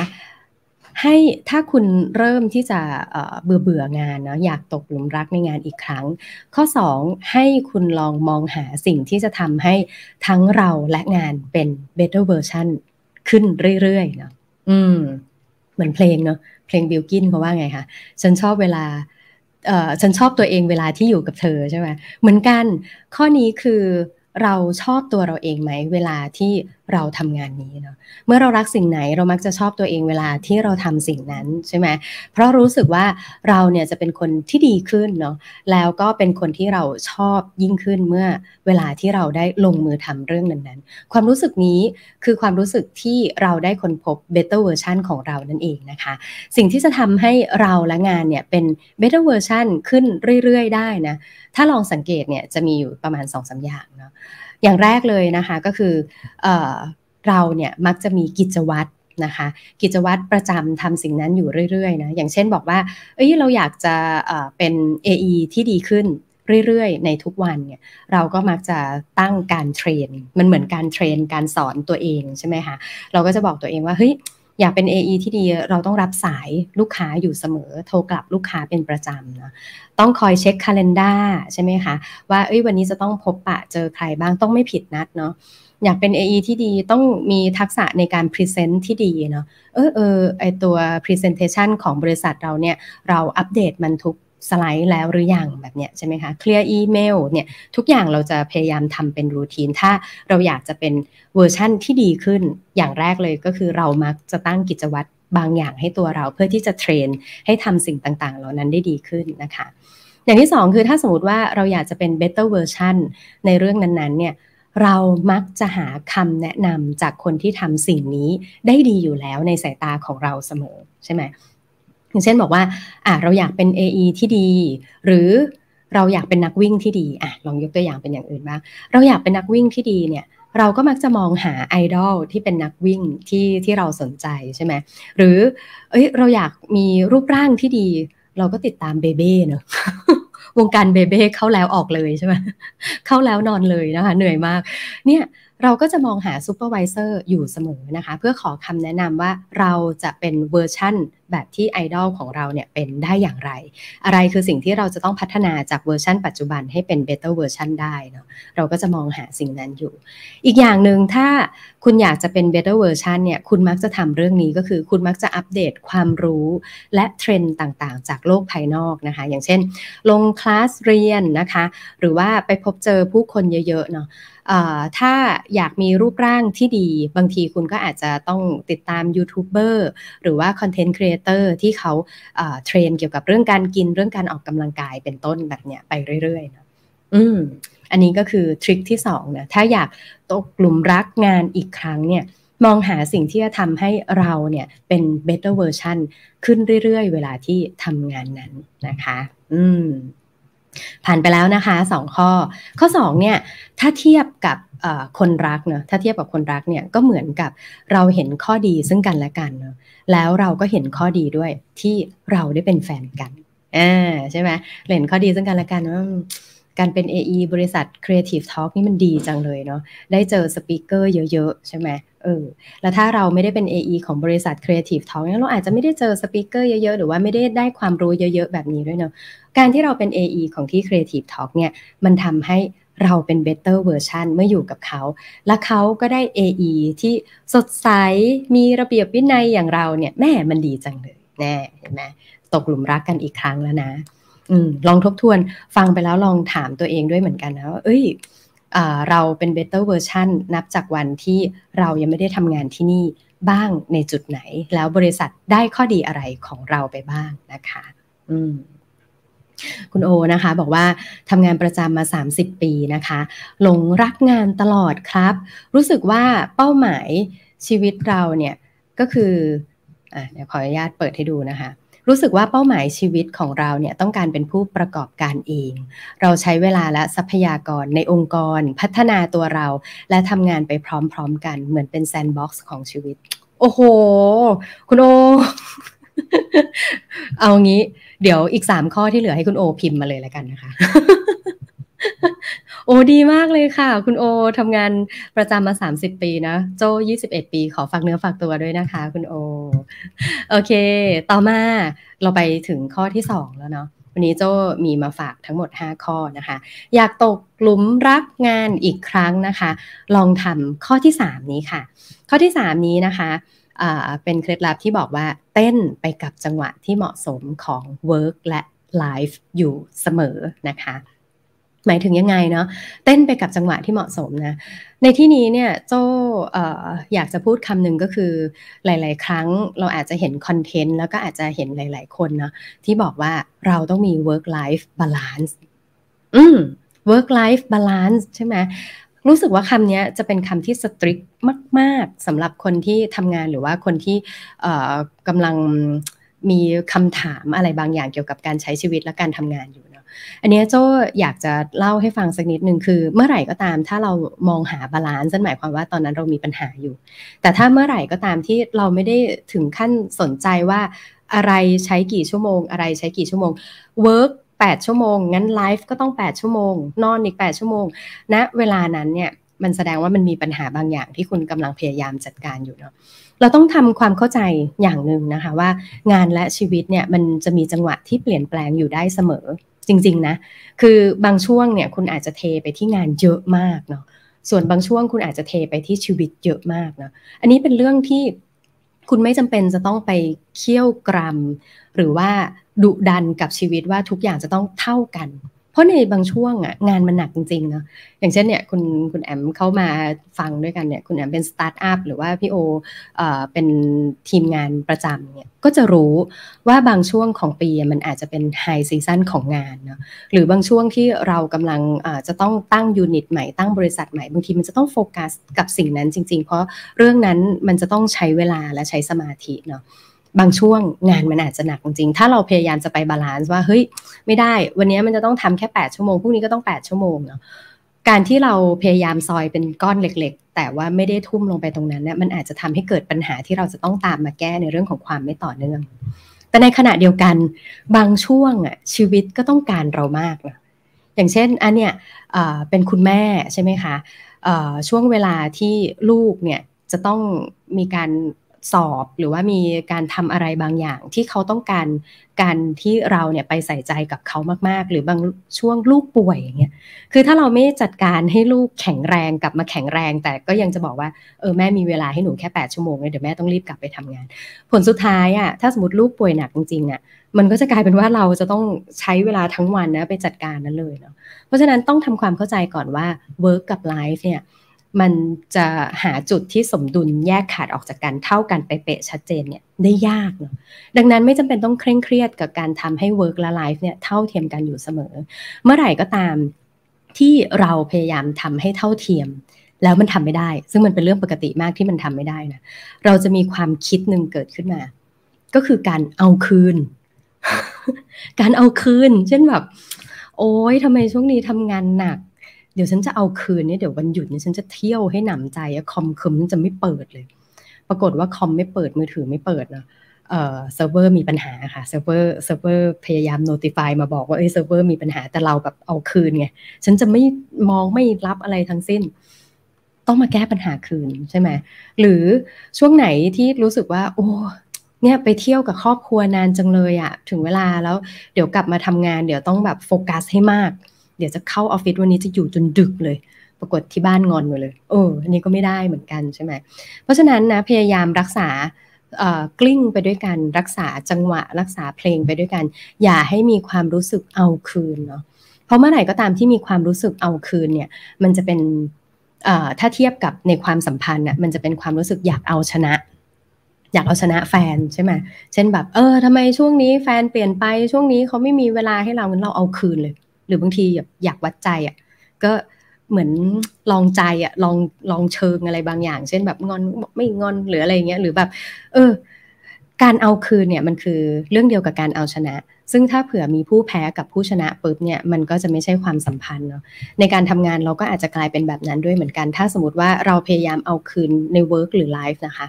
ให้ถ้าคุณเริ่มที่จะเบื่อเบื่องานเนาะอยากตกหลุมรักในงานอีกครั้ง ข้อ 2 ให้คุณลองมองหาสิ่งที่จะทำให้ทั้งเราและงานเป็น better version ขึ้นเรื่อยๆเนาะ อืม เหมือนเพลงเนาะเพลงบิลกินเขาว่าไงคะฉันชอบเวลาเอ่อฉันชอบตัวเองเวลาที่อยู่กับเธอใช่ไหมเหมือนกัน ข้อนี้คือเราชอบตัวเราเองไหม เวลาที่เราทำงานนี้เนาะเมื่อเรารักสิ่งไหนเรามักจะชอบตัวเองเวลาที่เราทำสิ่งนั้นใช่ไหมเพราะรู้สึกว่าเราเนี่ยจะเป็นคนที่ดีขึ้นเนาะแล้วก็เป็นคนที่เราชอบยิ่งขึ้นเมื่อเวลาที่เราได้ลงมือทำเรื่องนั้นๆ ความรู้สึกนี้คือความรู้สึกที่เราได้ค้นพบ better version ของเรานั่นเองนะคะ สิ่งที่จะทำให้เราและงานเนี่ยเป็น better version ขึ้นเรื่อยๆ ได้นะถ้าลองสังเกตเนี่ยจะมีอยู่ประมาณ2อสอย่างเนาะอย่างแรกเลยนะคะก็คือเอเราเนี่ยมักจะมีกิจวัตรนะคะกิจวัตรประจำทำสิ่งนั้นอยู่เรื่อยๆนะอย่างเช่นบอกว่าเอ้ยเราอยากจะเป็น AE ที่ดีขึ้นเรื่อยๆ ในทุกวันเนี่ยเราก็มักจะตั้งการเทรน มันเหมือนการเทรนการสอนตัวเองใช่ไหมคะเราก็จะบอกตัวเองว่าเฮ้ย อยากเป็น AE ที่ดีเราต้องรับสายลูกค้าอยู่เสมอ โทรกลับลูกค้าเป็นประจำนะต้องคอยเช็คคาล endar ใช่ไหมคะ ว่าเอ้ยวันนี้จะต้องพบปะเจอใครบ้างต้องไม่ผิดนัดเนาะอยากเป็น AE ที่ดีต้องมีทักษะในการ present ที่ดีเนาะเออเออไอตัว Presentation ของบริษัทเราเนี่ย เราอัปเดตมันทุก สไลด์แล้วหรือยังแบบเนี้ยใช่ไหมคะ clear อีเมลเนี่ยทุกอย่างเราจะพยายามทำเป็น routine ถ้าเราอยากจะเป็นเวอร์ชั่นที่ดีขึ้นอย่างแรกเลยก็คือเรามักจะตั้งกิจวัตรบางอย่างให้ตัวเราเพื่อที่จะ train ให้ทำสิ่งต่างๆ เหล่านั้นได้ดีขึ้นนะคะ อย่างที่สองคือถ้าสมมติว่าเราอยากจะเป็น better version ในเรื่องนั้นๆเนี่ยเรามักจะหาคำแนะนำจากคนที่ทำสิ่งนี้ได้ดีอยู่แล้วในสายตาของเราเสมอใช่ไหม อย่างเช่นบอกว่าอะเราอยากเป็น AE ที่ดี หรือเราอยากเป็นนักวิ่งที่ดีอะลองยกตัวอย่างเป็นอย่างอื่นบ้างเราอยากเป็นนักวิ่งที่ดีเนี่ยเราก็มักจะมองหาไอดอลที่เป็นนักวิ่งที่ที่เราสนใจใช่ไหมหรือเอ้ยเราอยากมีรูปร่างที่ดี เราก็ติดตามเบเบ้เนอะวงการเบเบ้เข้าแล้วออกเลยใช่ไหมเข้าแล้วนอนเลยนะคะเหนื่อยมาก เนี่ย เราก็จะมองหา supervisor อยู่เสมอนะคะ เพื่อขอคำแนะนำว่าเราจะเป็นเวอร์ชั่นแบบที่ไอดอลของเราเนี่ยเป็นได้อย่างไร อะไรคือสิ่งที่เราจะต้องพัฒนาจากเวอร์ชันปัจจุบันให้เป็น better version ได้เนาะเราก็จะมองหาสิ่งนั้นอยู่ อีกอย่างหนึ่งถ้าคุณอยากจะเป็น better version เนี่ยคุณมักจะทำเรื่องนี้ก็คือคุณมักจะอัปเดตความรู้และเทรนด์ต่างๆ จากโลกภายนอกนะคะ อย่างเช่น ลงคลาสเรียนนะคะ หรือว่าไปพบเจอผู้คนเยอะๆเนาะ ถ้าอยากมีรูปร่างที่ดี บางทีคุณก็อาจจะต้องติดตามยูทูบเบอร์หรือว่า content creator ที่เขา train เกี่ยวกับเรื่องการกินเรื่องการออกกำลังกายเป็นต้นแบบเนี้ยไปเรื่อยๆนะอืมอันนี้ก็คือ trick ที่สองนะถ้าอยากตกหลุมรักงานอีกครั้งเนี่ยมองหาสิ่งที่จะทำให้เราเนี่ยเป็น better version ขึ้นเรื่อยๆ เวลาที่ทำงานนั้นนะคะ อืม ผ่านไปแล้วนะคะสองข้อ ข้อสองเนี่ยถ้าเทียบกับคนรักเนาะถ้าเทียบกับคนรักเนี่ยก็เหมือนกับเราเห็นข้อดีซึ่งกันและกันเนาะแล้วเราก็เห็นข้อดีด้วยที่เราได้เป็นแฟนกันอ่าใช่ไหมเห็นข้อดีซึ่งกันและกันว่าการเป็น AE บริษัท Creative Talk นี่มันดีจังเลยเนาะได้เจอ speaker เยอะ ๆ ใช่ไหม เออแล้วถ้าเราไม่ได้เป็น AE ของบริษัท Creative Talk เนี่ยเราอาจจะไม่ได้เจอ speaker เยอะๆ หรือว่าไม่ได้ได้ความรู้เยอะๆ แบบนี้ด้วยเนาะการที่เราเป็น AE ของที่ Creative Talk เนี่ยมันทำให้เราเป็น better version เมื่ออยู่กับเขา และเขาก็ได้ AE ที่สดใส มีระเบียบวินัยอย่างเราเนี่ยแหมมันดีจังเลยแน่เห็นไหมตกหลุมรักกันอีกครั้งแล้วนะอลองทบทวนฟังไปแล้วลองถามตัวเองด้วยเหมือนกันนะว่าเอ้ย เราเป็น better version นับจากวันที่เรายังไม่ได้ทำงานที่นี่บ้างในจุดไหน แล้วบริษัทได้ข้อดีอะไรของเราไปบ้างนะคะ อืมคุณโอนะคะ บอกว่าทำงานประจำมา 30 ปีนะคะ หลงรักงานตลอดครับ รู้สึกว่าเป้าหมายชีวิตเราเนี่ยก็คืออะเดี๋ยวขออนุญาตเปิดให้ดูนะคะ รู้สึกว่าเป้าหมายชีวิตของเราเนี่ยต้องการเป็นผู้ประกอบการเอง เราใช้เวลาและทรัพยากรในองค์กร พัฒนาตัวเรา และทำงานไปพร้อมๆกันเหมือนเป็น sandbox ของชีวิต โอ้โห คุณโอ เอางี้ เดี๋ยวอีกสามข้อที่เหลือให้คุณโอพิมพ์มาเลยแล้วกันนะคะ โอ้ดีมากเลยค่ะ คุณโอทำงานประจำมา 30 ปีนะ โจ21 ปี ขอฝากเนื้อฝากตัวด้วยนะคะ คุณโอ โอเค ต่อมาเราไปถึงข้อที่ 2 แล้วเนาะวันนี้โจมีมาฝากทั้งหมด 5 ข้อนะคะ อยากตกหลุมรักงานอีกครั้งนะคะ ลองทำข้อที่ 3 นี้ค่ะ ข้อที่ 3 นี้นะคะเป็นเคล็ดลับที่บอกว่าเต้นไปกับจังหวะที่เหมาะสมของ work และ life อยู่เสมอนะคะ หมายถึงยังไงเนาะเต้นไปกับจังหวะที่เหมาะสมนะในที่นี้เนี่ยโจอออยากจะพูดคำหนึ่งก็คือหลาย ๆ ครั้งเราอาจจะเห็นคอนเทนต์แล้วก็อาจจะเห็นหลาย ๆ คนเนาะที่บอกว่าเราต้องมี work life balance อืม work life balance ใช่ไหมรู้สึกว่าคำนี้จะเป็นคำที่สตริกมาก ๆสำหรับคนที่ทำงานหรือว่าคนที่กำลังมีคำถามอะไรบางอย่างเกี่ยวกับการใช้ชีวิตและการทำงานอยู่ อันนี้โจอยากจะเล่าให้ฟังสักนิดหนึ่งคือ เมื่อไหร่ก็ตามถ้าเรามองหา balance นั่นหมายความว่าตอนนั้นเรามีปัญหาอยู่ แต่ถ้าเมื่อไหร่ก็ตามที่เราไม่ได้ถึงขั้นสนใจว่าอะไรใช้กี่ชั่วโมง อะไรใช้กี่ชั่วโมง work 8ชั่วโมง งั้น life ก็ต้อง 8 ชั่วโมง นอนอีก 8 ชั่วโมงณนะเวลานั้นเนี่ยมันแสดงว่ามันมีปัญหาบางอย่างที่คุณกำลังพยายามจัดการอยู่เนาะเราต้องทำความเข้าใจอย่างหนึ่งนะคะว่างานและชีวิตเนี่ยมันจะมีจังหวะที่เปลี่ยนแปลงอยู่ได้เสมอ จริง ๆ นะ คือบางช่วงเนี่ยคุณอาจจะเทไปที่งานเยอะมากเนาะส่วนบางช่วงคุณอาจจะเทไปที่ชีวิตเยอะมากเนาะอันนี้เป็นเรื่องที่คุณไม่จำเป็นจะต้องไปเคี่ยวกรำหรือว่าดุดันกับชีวิตว่าทุกอย่างจะต้องเท่ากัน เพราะในบางช่วงอะงานมันหนักจริงๆเนาะอย่างเช่นเนี่ยคุณคุณแอมเข้ามาฟังด้วยกันเนี่ยคุณแอมเป็นสตาร์ทอัพหรือว่าพี่โอเอ่อเป็นทีมงานประจำเนี่ยก็จะรู้ว่าบางช่วงของปีมันอาจจะเป็น high season ของงานเนาะหรือบางช่วงที่เรากำลังจะต้องตั้ง unit ใหม่ตั้งบริษัทใหม่บางทีมันจะต้องโฟกัสกับสิ่งนั้นจริง ๆ เพราะเรื่องนั้นมันจะต้องใช้เวลาและใช้สมาธิเนาะ บางช่วงงานมันอาจจะหนักจริง ถ้าเราพยายามจะไป balance ว่าเฮ้ยไม่ได้ วันนี้มันจะต้องทำแค่ 8 ชั่วโมงพรุ่งนี้ก็ต้อง 8 ชั่วโมงเนาะการที่เราพยายามซอยเป็นก้อนเล็ก ๆ แต่ว่าไม่ได้ทุ่มลงไปตรงนั้นเนี่ยมันอาจจะทำให้เกิดปัญหาที่เราจะต้องตามมาแก้ในเรื่องของความไม่ต่อเนื่อง แต่ในขณะเดียวกันบางช่วงอะชีวิตก็ต้องการเรามากนะอย่างเช่นอันเนี้ยเป็นคุณแม่ใช่ไหมคะช่วงเวลาที่ลูกเนี่ยจะต้องมีการ สอบหรือว่ามีการทำอะไรบางอย่างที่เขาต้องการการที่เราเนี่ยไปใส่ใจกับเขามากๆ หรือบางช่วงลูกป่วยอย่างเงี้ยคือถ้าเราไม่จัดการให้ลูกแข็งแรงกลับมาแข็งแรง แต่ก็ยังจะบอกว่าเออแม่มีเวลาให้หนูแค่ 8 ชั่วโมงเลยเดี๋ยวแม่ต้องรีบกลับไปทำงาน ผลสุดท้ายอะถ้าสมมติลูกป่วยหนักจริงๆอะมันก็จะกลายเป็นว่าเราจะต้องใช้เวลาทั้งวันนะไปจัดการนั้นเลยเนาะเพราะฉะนั้นต้องทำความเข้าใจก่อนว่า work กับ life เนี่ย มันจะหาจุดที่สมดุลแยกขาดออกจากกันเท่ากันไปเป๊ะชัดเจนเนี่ยได้ยากเนาะดังนั้นไม่จำเป็นต้องเคร่งเครียดกับการทำให้ work และ life เนี่ยเท่าเทียมกันอยู่เสมอ เมื่อไหร่ก็ตามที่เราพยายามทำให้เท่าเทียม แล้วมันทำไม่ได้ ซึ่งมันเป็นเรื่องปกติมากที่มันทำไม่ได้นะเราจะมีความคิดหนึ่งเกิดขึ้นมา ก็คือการเอาคืน การเอาคืน เช่นแบบ โอ๊ยทำไมช่วงนี้ทำงานหนัก เดี๋ยวฉันจะเอาคืนนี่เดี๋ยววันหยุดนี่ฉันจะเที่ยวให้หนำใจอะคอมคืมจะไม่เปิดเลย ปรากฏว่าคอมไม่เปิดมือถือไม่เปิดนะเอ่อเซิร์ฟเวอร์มีปัญหาค่ะเซิร์ฟเวอร์เซิร์ฟเวอร์พยายาม notify มาบอกว่าเอ้ยเซิร์ฟเวอร์มีปัญหาแต่เราแบบเอาคืนไงฉันจะไม่มองไม่รับอะไรทั้งสิ้น ต้องมาแก้ปัญหาคืนใช่ไหมหรือช่วงไหนที่รู้สึกว่า โอ้เนี่ยไปเที่ยวกับครอบครัวนานจังเลยอะถึงเวลาแล้วเดี๋ยวกลับมาทำงาน เดี๋ยวต้องแบบโฟกัสให้มาก เดี๋ยวจะเข้าออฟฟิศวันนี้จะอยู่จนดึกเลย ปรากฏที่บ้านงอนหมดเลยเอออันนี้ก็ไม่ได้เหมือนกันใช่ไหมเพราะฉะนั้นนะพยายามรักษากลิ้งไปด้วยกันรักษาจังหวะ รักษาเพลงไปด้วยกัน อย่าให้มีความรู้สึกเอาคืนเนาะเพราะเมื่อไหร่ก็ตามที่มีความรู้สึกเอาคืนเนี่ย มันจะเป็นถ้าเทียบกับในความสัมพันธ์น่ะมันจะเป็นความรู้สึกอยากเอาชนะ อยากเอาชนะแฟนใช่ไหมเช่นแบบ เออทำไมช่วงนี้แฟนเปลี่ยนไปช่วงนี้เขาไม่มีเวลาให้เรางั้นเราเอาคืนเลย หรือบางทีอยากวัดใจอะก็เหมือนลองใจอะลองลองเชิงอะไรบางอย่าง เช่นแบบงอนไม่งอนหรืออะไรเงี้ยหรือแบบ เออ การเอาคืนเนี่ยมันคือเรื่องเดียวกับการเอาชนะ ซึ่งถ้าเผื่อมีผู้แพ้กับผู้ชนะปุ๊บเนี่ยมันก็จะไม่ใช่ความสัมพันธ์เนาะในการทำงานเราก็อาจจะกลายเป็นแบบนั้นด้วยเหมือนกัน ถ้าสมมติว่าเราพยายามเอาคืนใน work หรือ life นะคะ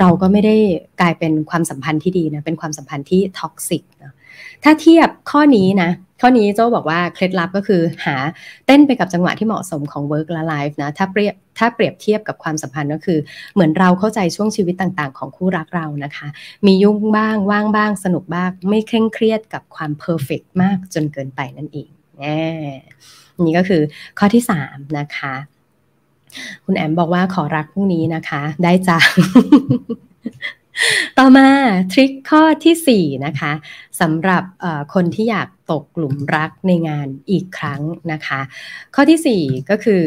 เราก็ไม่ได้กลายเป็นความสัมพันธ์ที่ดีนะเป็นความสัมพันธ์ที่ toxic เนาะ ถ้าเทียบข้อนี้นะ ข้อนี้โจ้บอกว่าเคล็ดลับก็คือหาเต้นไปกับจังหวะที่เหมาะสมของ work และ life นะ ถ้าเปรียบถ้าเปรียบเทียบกับความสัมพันธ์ก็คือ เหมือนเราเข้าใจช่วงชีวิตต่างๆ ของคู่รักเรานะคะ มียุ่งบ้างว่างบ้าง สนุกบ้าง ไม่เคร่งเครียดกับความ perfect มากจนเกินไปนั่นเองนี่ก็คือข้อที่3นะคะคุณแอมบอกว่าขอรักพรุ่งนี้นะคะ ได้จ้า ต่อมาทริคข้อที่ 4 นะคะสำหรับคนที่อยากตกหลุมรักในงานอีกครั้งนะคะ ข้อที่ 4 ก็คือ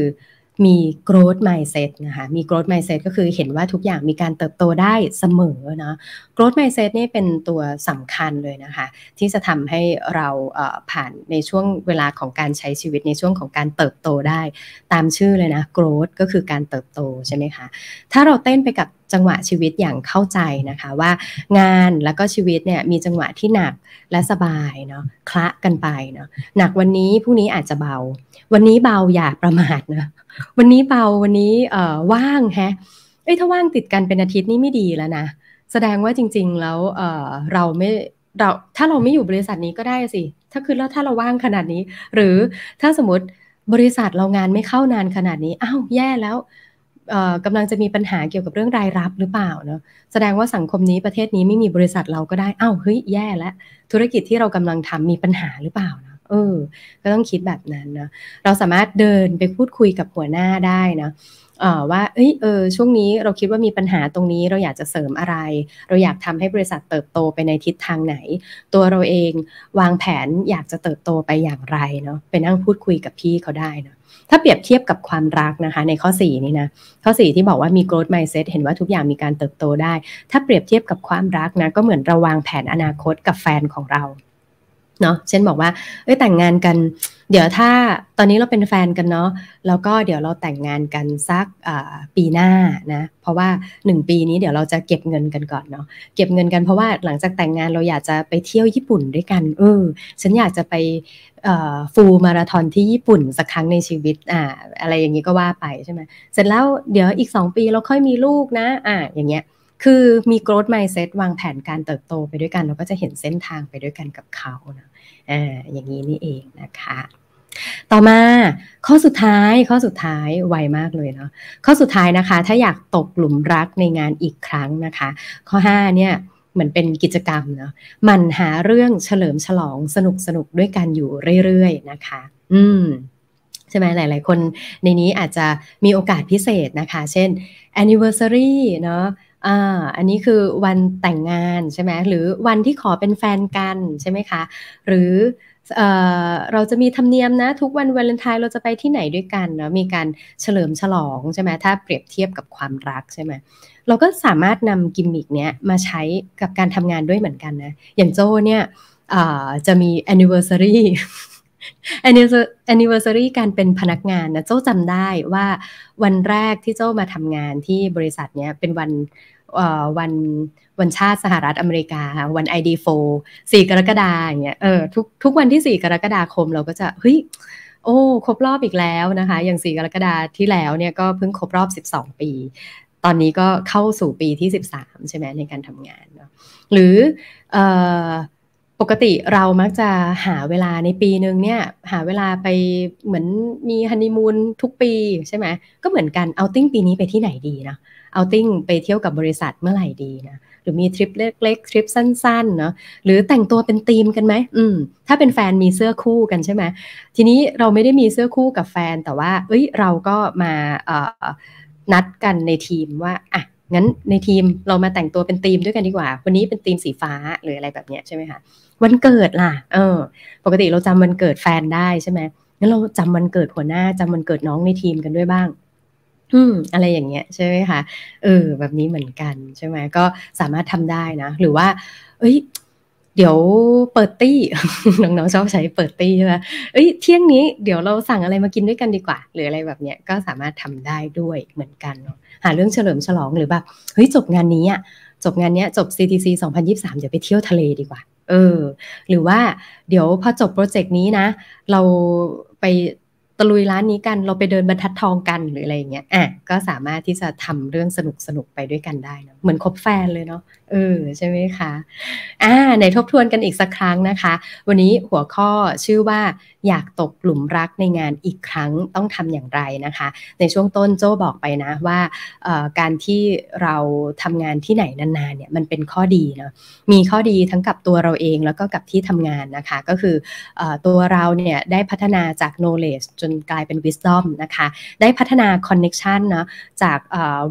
มี growth mindset นะคะ มี growth mindset ก็คือเห็นว่าทุกอย่างมีการเติบโตได้เสมอนะ growth mindset นี่เป็นตัวสำคัญเลยนะคะ ที่จะทำให้เราผ่านในช่วงเวลาของการใช้ชีวิตในช่วงของการเติบโตได้ ตามชื่อเลยนะ growth ก็คือการเติบโตใช่ไหมคะ ถ้าเราเต้นไปกับ จังหวะชีวิตอย่างเข้าใจนะคะว่างานแล้วก็ชีวิตเนี่ยมีจังหวะที่หนักและสบายเนาะคละกันไปเนาะหนักวันนี้พรุ่งนี้อาจจะเบา วันนี้เบาอย่าประมาทนะวันนี้เบาวันนี้เอ่อว่างแฮะเอ้ยถ้าว่างติดกันเป็นอาทิตย์นี่ไม่ดีแล้วนะแสดงว่าจริง ๆ แล้วเอ่อเราไม่เราถ้าเราไม่อยู่บริษัทนี้ก็ได้สิ ถ้าคือแล้วถ้าเราว่างขนาดนี้ หรือถ้าสมมติบริษัทเรางานไม่เข้านานขนาดนี้อ้าวแย่แล้ว กำลังจะมีปัญหาเกี่ยวกับเรื่องรายรับหรือเปล่าเนาะแสดงว่าสังคมนี้ประเทศนี้ไม่มีบริษัทเราก็ได้อ้าวเฮ้ยแย่แล้วธุรกิจที่เรากำลังทำมีปัญหาหรือเปล่านะเออ ก็ต้องคิดแบบนั้นนะเราสามารถเดินไปพูดคุยกับหัวหน้าได้นะว่าเอ้ยเออช่วงนี้เราคิดว่ามีปัญหาตรงนี้เราอยากจะเสริมอะไร เราอยากทำให้บริษัทเติบโตไปในทิศทางไหน ตัวเราเองวางแผนอยากจะเติบโตไปอย่างไรเนาะไปนั่งพูดคุยกับพี่เขาได้เนาะ ถ้าเปรียบเทียบกับความรักนะคะ ในข้อ 4 นี่นะ ข้อ 4 ที่บอกว่ามี growth mindset เห็นว่าทุกอย่างมีการเติบโตได้ ถ้าเปรียบเทียบกับความรักนะ ก็เหมือนระวางแผนอนาคตกับแฟนของเรา เนาะเช่นบอกว่าเอ้ยแต่งงานกัน เดี๋ยวถ้าตอนนี้เราเป็นแฟนกันเนาะแล้วก็เดี๋ยวเราแต่งงานกันสักปีหน้านะเพราะว่า 1 ปีนี้เดี๋ยวเราจะเก็บเงินกันก่อนเนาะเก็บเงินกันเพราะว่าหลังจากแต่งงานเราอยากจะไปเที่ยวญี่ปุ่นด้วยกันเออฉันอยากจะไปฟูลมาราธอนที่ญี่ปุ่นสักครั้งในชีวิตอ่าอะไรอย่างนี้ก็ว่าไปใช่ไหมเสร็จแล้วเดี๋ยวอีก 2 ปีเราค่อยมีลูกนะอ่าอย่างเงี้ย คือมี growth mindset วางแผนการเติบโตไปด้วยกัน เราก็จะเห็นเส้นทางไปด้วยกันกับเขานะอ่าอย่างนี้นี่เองนะคะ ต่อมาข้อสุดท้ายข้อสุดท้ายไวมากเลยเนาะข้อสุดท้ายนะคะ ถ้าอยากตกหลุมรักในงานอีกครั้งนะคะ ข้อ 5 เนี่ยเหมือนเป็นกิจกรรมเนาะมันหาเรื่องเฉลิมฉลองสนุกสนุกด้วยกันอยู่เรื่อยๆนะคะ อืมใช่ไหมหลาย ๆ คนในนี้อาจจะมีโอกาสพิเศษนะคะ เช่น anniversary เนาะ อ่าอันนี้คือวันแต่งงานใช่ไหมหรือวันที่ขอเป็นแฟนกันใช่ไหมคะ หรือเออเราจะมีธรรมเนียมนะทุกวันวาเลนไทน์เราจะไปที่ไหนด้วยกันเนาะมีการเฉลิมฉลองใช่ไหมถ้าเปรียบเทียบกับความรักใช่ไหมเราก็สามารถนำกิมมิกเนี้ยมาใช้กับการทำงานด้วยเหมือนกันนะอย่างโจเนี่ยจะมี anniversary anniversary การเป็นพนักงานนะเจ้าจำได้ว่าวันแรกที่เจ้ามาทำงานที่บริษัทเนี้ยเป็นวันวันวันชาติสหรัฐอเมริกา วัน ID4 4 กรกฎาอย่างเงี้ยเออทุกทุกวันที่ 4 กรกฎาคมเราก็จะเฮ้ยโอ้ ครบรอบอีกแล้วนะคะ อย่าง4กรกฎาที่แล้วเนี่ยก็เพิ่งครบรอบ 12 ปี ตอนนี้ก็เข้าสู่ปีที่ 13 ใช่ไหมในการทำงานเนาะหรืออ ปกติเรามักจะหาเวลาในปีหนึ่งเนี่ย หาเวลาไปเหมือนมีฮันนีมูนทุกปีใช่ไหมก็เหมือนกันเอาติ้งปีนี้ไปที่ไหนดีนะเอาติ้งไปเที่ยวกับบริษัทเมื่อไหร่ดีนะหรือมีทริปเล็กๆทริปสั้นๆเนาะหรือแต่งตัวเป็นธีมกันไหมอืมถ้าเป็นแฟนมีเสื้อคู่กันใช่ไหมทีนี้เราไม่ได้มีเสื้อคู่กับแฟนแต่ว่า เอ้ยเราก็มาเอ่อนัดกันในทีมว่าอะงั้นในทีมเรามาแต่งตัวเป็นธีมด้วยกันดีกว่า วันนี้เป็นธีมสีฟ้าหรืออะไรแบบเนี้ยใช่ไหมคะ วันเกิดล่ะ เออ ปกติเราจำวันเกิดแฟนได้ใช่ไหมงั้นเราจำวันเกิดหัวหน้าจำวันเกิดน้องในทีมกันด้วยบ้าง อืม อะไรอย่างเงี้ยใช่ไหมคะเออ แบบนี้เหมือนกันใช่ไหมก็สามารถทำได้นะ หรือว่า เอ้ยเดี๋ยวเปิดตี้น้องๆชอบใช้เปิดตี้ใช่ไหมเอ้ยเที่ยงนี้เดี๋ยวเราสั่งอะไรมากินด้วยกันดีกว่า หรืออะไรแบบเนี้ยก็สามารถทำได้ด้วยเหมือนกันหาเรื่องเฉลิมฉลองหรือแบบเฮ้ยจบงานนี้อะจบงานเนี้ยจบ CTC 2023 เดี๋ยวไปเที่ยวทะเลดีกว่า เออ หรือว่าเดี๋ยวพอจบโปรเจกต์นี้นะ เราไปตะลุยร้านนี้กัน เราไปเดินบรรทัดทองกันหรืออะไรเงี้ย อะ ก็สามารถที่จะทำเรื่องสนุกสนุกไปด้วยกันได้นะเหมือนคบแฟนเลยเนาะ เออ ใช่ไหมคะ อ่าในทบทวนกันอีกสักครั้งนะคะ วันนี้หัวข้อชื่อว่าอยากตกหลุมรักในงานอีกครั้งต้องทำอย่างไรนะคะ ในช่วงต้นโจ้บอกไปนะว่าการที่เราทำงานที่ไหนนานๆเนี่ยมันเป็นข้อดีเนาะมีข้อดีทั้งกับตัวเราเองแล้วก็กับที่ทำงานนะคะ ก็คืออตัวเราเนี่ยได้พัฒนาจาก knowledge จนกลายเป็น wisdom นะคะ ได้พัฒนา connection เนาะจาก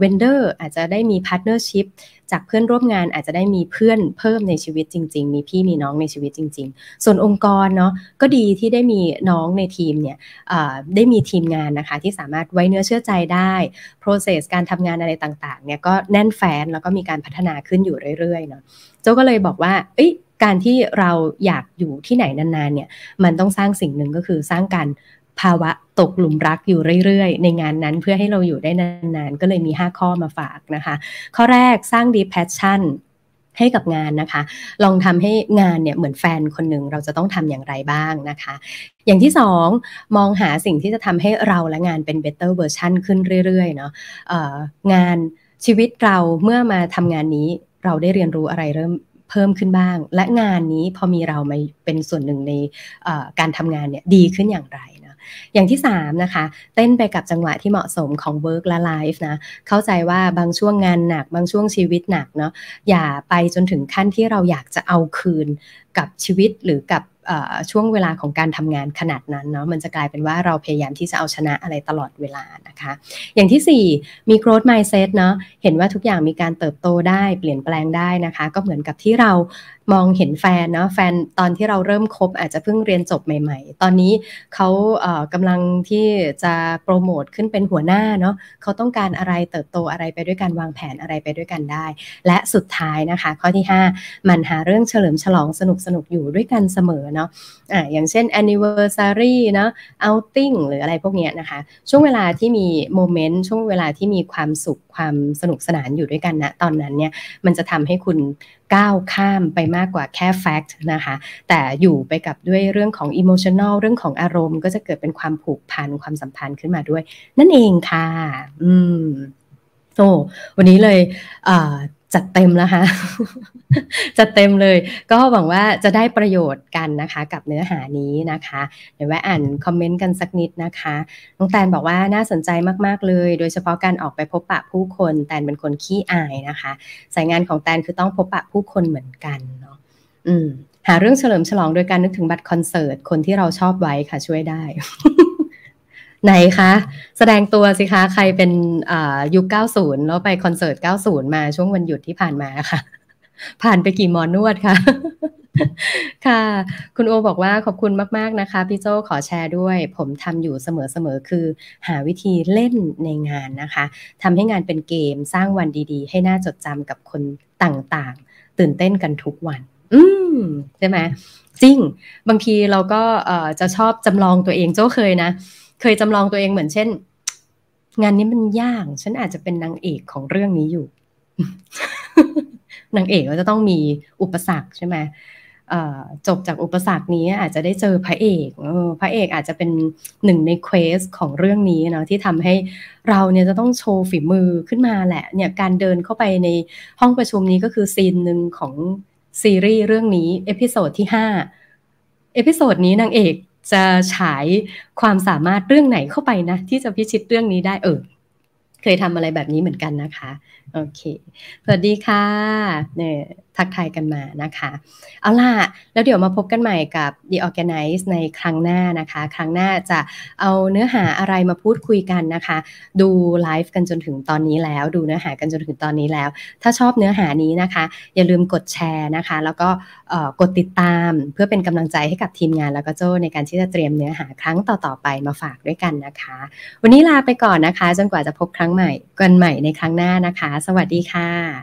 vendor อาจจะได้มี partnership จากเพื่อนร่วมงานอาจจะได้มีเพื่อนเพิ่มในชีวิตจริง ๆ มีพี่มีน้องในชีวิตจริง ๆ ส่วนองค์กรเนาะก็ดีที่ได้มีน้องในทีมเนี่ยได้มีทีมงานนะคะที่สามารถไว้เนื้อเชื่อใจได้ process การทำงานอะไรต่างๆเนี่ยก็แน่นแฟนแล้วก็มีการพัฒนาขึ้นอยู่เรื่อยๆเนาะโจก็เลยบอกว่าเอ้ยการที่เราอยากอยู่ที่ไหนนานๆเนี่ยมันต้องสร้างสิ่งหนึ่งก็คือสร้างการ ภาวะตกหลุมรักอยู่เรื่อยๆ ในงานนั้นเพื่อให้เราอยู่ได้นานๆ ก็เลยมี 5 ข้อมาฝากนะคะ ข้อแรกสร้าง deep passion ให้กับงานนะคะ ลองทำให้งานเนี่ยเหมือนแฟนคนหนึ่งเราจะต้องทำอย่างไรบ้างนะคะ อย่างที่สองมองหาสิ่งที่จะทำให้เราและงานเป็น better version ขึ้นเรื่อยๆเนาะงานชีวิตเราเมื่อมาทำงานนี้เราได้เรียนรู้อะไรเริ่มเพิ่มขึ้นบ้าง และงานนี้พอมีเรามาเป็นส่วนหนึ่งในการทำงานเนี่ยดีขึ้นอย่างไร อย่างที่3นะคะเต้นไปกับจังหวะที่เหมาะสมของ work และ life นะเข้าใจว่าบางช่วงงานหนัก บางช่วงชีวิตหนักเนาะอย่าไปจนถึงขั้นที่เราอยากจะเอาคืนกับชีวิตหรือกับช่วงเวลาของการทำงานขนาดนั้นเนาะมันจะกลายเป็นว่าเราพยายามที่จะเอาชนะอะไรตลอดเวลานะคะ อย่างที่ 4 มี growth mindset เนาะเห็นว่าทุกอย่างมีการเติบโตได้เปลี่ยนแปลงได้นะคะ ก็เหมือนกับที่เรา มองเห็นแฟนเนาะแฟนตอนที่เราเริ่มคบอาจจะเพิ่งเรียนจบใหม่ ๆ ตอนนี้เขาเกำลังที่จะโปรโมทขึ้นเป็นหัวหน้าเนาะเขาต้องการอะไรเติบโตอะไรไปด้วยกันวางแผนอะไรไปด้วยกันได้ และสุดท้ายนะคะ ข้อที่ 5 มันหาเรื่องเฉลิมฉลองสนุกสนุกอยู่ด้วยกันเสมอเนาะอ่าอย่างเช่น anniversary เนาะ outing หรืออะไรพวกเนี้ยนะคะ ช่วงเวลาที่มี moment ช่วงเวลาที่มีความสุข ความสนุกสนานอยู่ด้วยกันนะตอนนั้นเนี่ยมันจะทำให้คุณก้าวข้ามไปมากกว่าแค่ fact นะคะ แต่อยู่ไปกับด้วยเรื่องของ emotional เรื่องของอารมณ์ ก็จะเกิดเป็นความผูกพันความสัมพันธ์ขึ้นมาด้วย นั่นเองค่ะ อืมโอ้วันนี้เลย จัดเต็มแล้วค่ะจัดเต็มเลย ก็หวังว่าจะได้ประโยชน์กันนะคะ กับเนื้อหานี้นะคะ เดี๋ยวแวะอ่านคอมเมนต์กันสักนิดนะคะ น้องแตนบอกว่าน่าสนใจมากๆเลย โดยเฉพาะการออกไปพบปะผู้คน แตนเป็นคนขี้อายนะคะ สายงานของแตนคือต้องพบปะผู้คนเหมือนกันเนาะ อืม หาเรื่องเฉลิมฉลองโดยการนึกถึงบัตรคอนเสิร์ต คนที่เราชอบไว้ค่ะช่วยได้ ไหนคะ แสดงตัวสิคะ ใครเป็นยุค 90 แล้วไปคอนเสิร์ต 90 มาช่วงวันหยุดที่ผ่านมาค่ะ ผ่านไปกี่มอนวดคะค่ะ คุณโอบอกว่าขอบคุณมาก ๆ นะคะ พี่โจขอแชร์ด้วย ผมทำอยู่เสมอ ๆ คือ หาวิธีเล่นในงานนะคะทำให้งานเป็นเกมสร้างวันดีๆ ให้น่าจดจำกับคนต่างๆ ตื่นเต้นกันทุกวัน อืมใช่ไหมจริง บางทีเราก็จะชอบจำลองตัวเองโจ้เคยนะ เคยจำลองตัวเองเหมือนเช่น งานนี้มันยาก ฉันอาจจะเป็นนางเอกของเรื่องนี้อยู่ นางเอกก็จะต้องมีอุปสรรคใช่ไหมจบจากอุปสรรคนี้อาจจะได้เจอพระเอกพระเอกอาจจะเป็นหนึ่งในเควสของเรื่องนี้เนาะที่ทำให้เราเนี่ยจะต้องโชว์ฝีมือขึ้นมาแหละเนี่ยการเดินเข้าไปในห้องประชุมนี้ก็คือ scene หนึ่งของซีรีส์เรื่องนี้ episode ที่ห้า episode นี้นางเอก จะฉายความสามารถเรื่องไหนเข้าไปนะ ที่จะพิชิตเรื่องนี้ได้เออเคยทำอะไรแบบนี้เหมือนกันนะคะ โอเค สวัสดีค่ะเนี่ย ทักทายกันมานะคะ เอาล่ะ แล้วเดี๋ยวมาพบกันใหม่กับ The ORGANICE ในครั้งหน้านะคะ ครั้งหน้าจะเอาเนื้อหาอะไรมาพูดคุยกันนะคะ ดูไลฟ์กันจนถึงตอนนี้แล้ว ดูเนื้อหากันจนถึงตอนนี้แล้ว ถ้าชอบเนื้อหานี้นะคะ อย่าลืมกดแชร์นะคะ แล้วก็กดติดตามเพื่อเป็นกำลังใจให้กับทีมงานแล้วก็โจ้ในการที่จะเตรียมเนื้อหาครั้งต่อๆไปมาฝากด้วยกันนะคะ วันนี้ลาไปก่อนนะคะ จนกว่าจะพบครั้งใหม่กันใหม่ในครั้งหน้านะคะ สวัสดีค่ะ